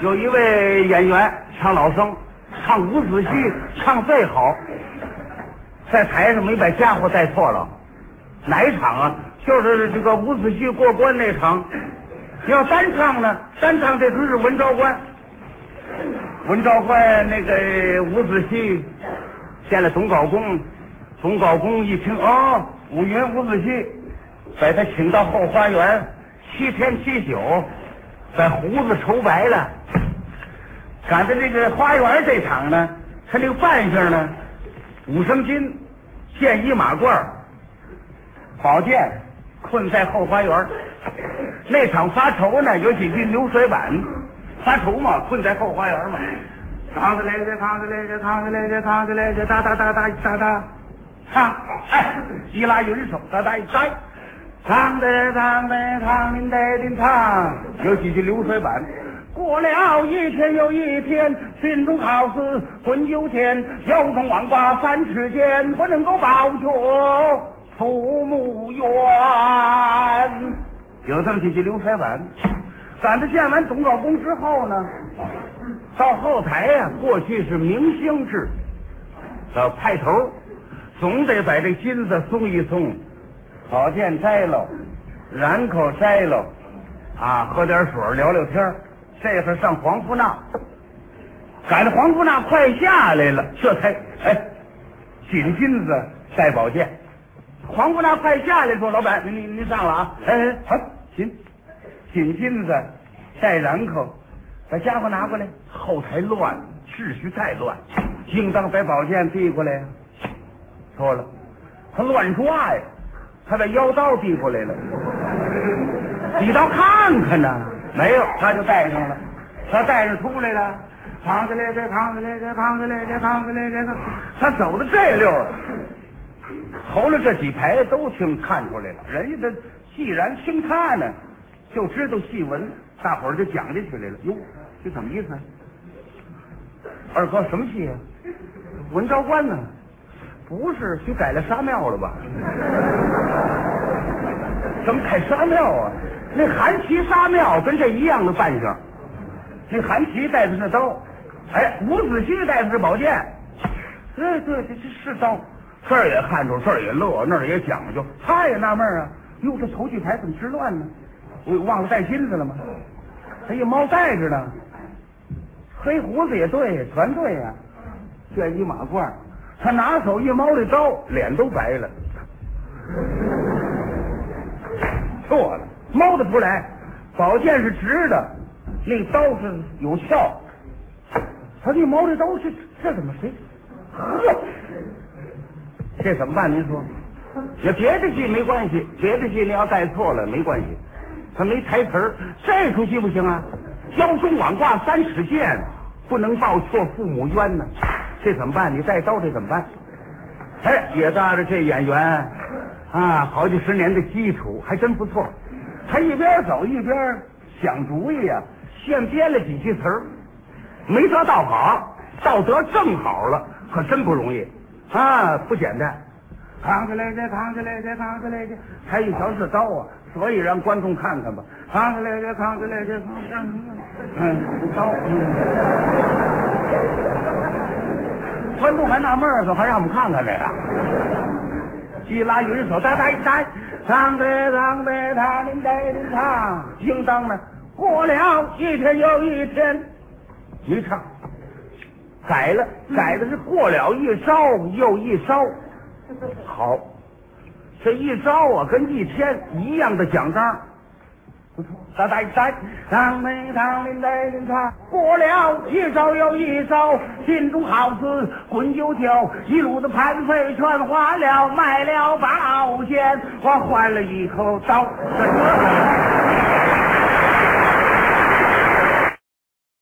有一位演员唱老生，唱伍子胥唱最好，在台上没把家伙带错了。哪一场啊？就是这个伍子胥过关那场。要单唱呢，单唱这出是文昭关。文昭关那个伍子胥见了董高公，董高公一听哦，五云伍子胥，把他请到后花园，七天七宿，把胡子愁白了。赶在这个花园这场呢，他这个扮相呢，五升金，剑衣马褂，宝剑困在后花园。那场发愁呢，有几句流水板，发愁嘛，困在后花园嘛。扛着来着，扛着来着，扛着来着，扛着来着，哒哒哒哒哒哒，唱，哎，一拉云手，哒哒一摘，唱的唱的唱的带的唱，有几句流水板。过了一天又一天，心中好似滚油钱，腰中王挂三尺剑，不能够保全父母冤。有这么几句流水板。赶着见完董高公之后呢，到后台呀、过去是明星制，呃派头，总得把这金子松一松，宝剑摘喽，染口摘喽，啊，喝点水聊聊天儿这会儿上黄福那，赶着黄福那快下来了，这才哎，紧金子戴宝剑。黄福那快下来说：“老板，您您您上了啊！哎哎，好，紧紧金子戴染口，把家伙拿过来。后台乱，秩序太乱，应当把宝剑递过来呀。错了，他乱抓呀，他把腰刀递过来了。你倒看看呢，没有，他就带上了，他带上出来了，扛着来这，扛着来这，扛着来这，扛着来这，他走的这溜儿，头了这几排都听看出来了。人家这既然听他呢，就知道戏文，大伙儿就讲究起来了。哟，这怎么意思？二哥什么戏啊？文昭关呢？不是，去改了沙庙了吧？怎么开沙庙啊？那韩琦沙庙跟这一样的扮相，那韩琦带的是刀，哎，伍子胥带的是宝剑。对对，这这是刀，这儿也看出，这儿也乐，那儿也讲究。他也纳闷啊，哟，这头绪牌怎么直乱呢？我忘了带金子了吗？他一猫带着呢，黑胡子也对，全对呀、剑衣马褂，他拿手一猫这刀，脸都白了。错了，猫得出来，宝剑是直的，那刀是有鞘。他这猫这刀这这怎么谁？呵，这怎么办？您说？那别的戏没关系，别的戏你要带错了没关系，他没台词儿。这出戏不行啊，腰中挽挂三尺剑，不能报错父母冤呢。这怎么办？你带刀这怎么办？哎，也搭着这演员啊，好几十年的基础，还真不错。他一边走一边想主意呀、现编了几句词儿，没得到好，到得正好了，可真不容易啊，不简单。扛起来再，扛起来再，扛起来这，他一条是刀啊，所以让观众看看吧。扛起来再，扛起来再，扛起来，嗯，刀。观众还纳闷儿，怎么还让我们看看这个？一拉云手，哒哒一摘，唱的唱的唱的带的唱，应当呢，过了一天又一天，一唱，改了，改的是过了一招又一招，好，这一招啊跟一天一样的奖章，不错，哒哒一摘，唱的唱的带的唱，过了一招又一招，心中好似滚九条，一路的盘费全花了，卖了宝剑，我换了一口刀。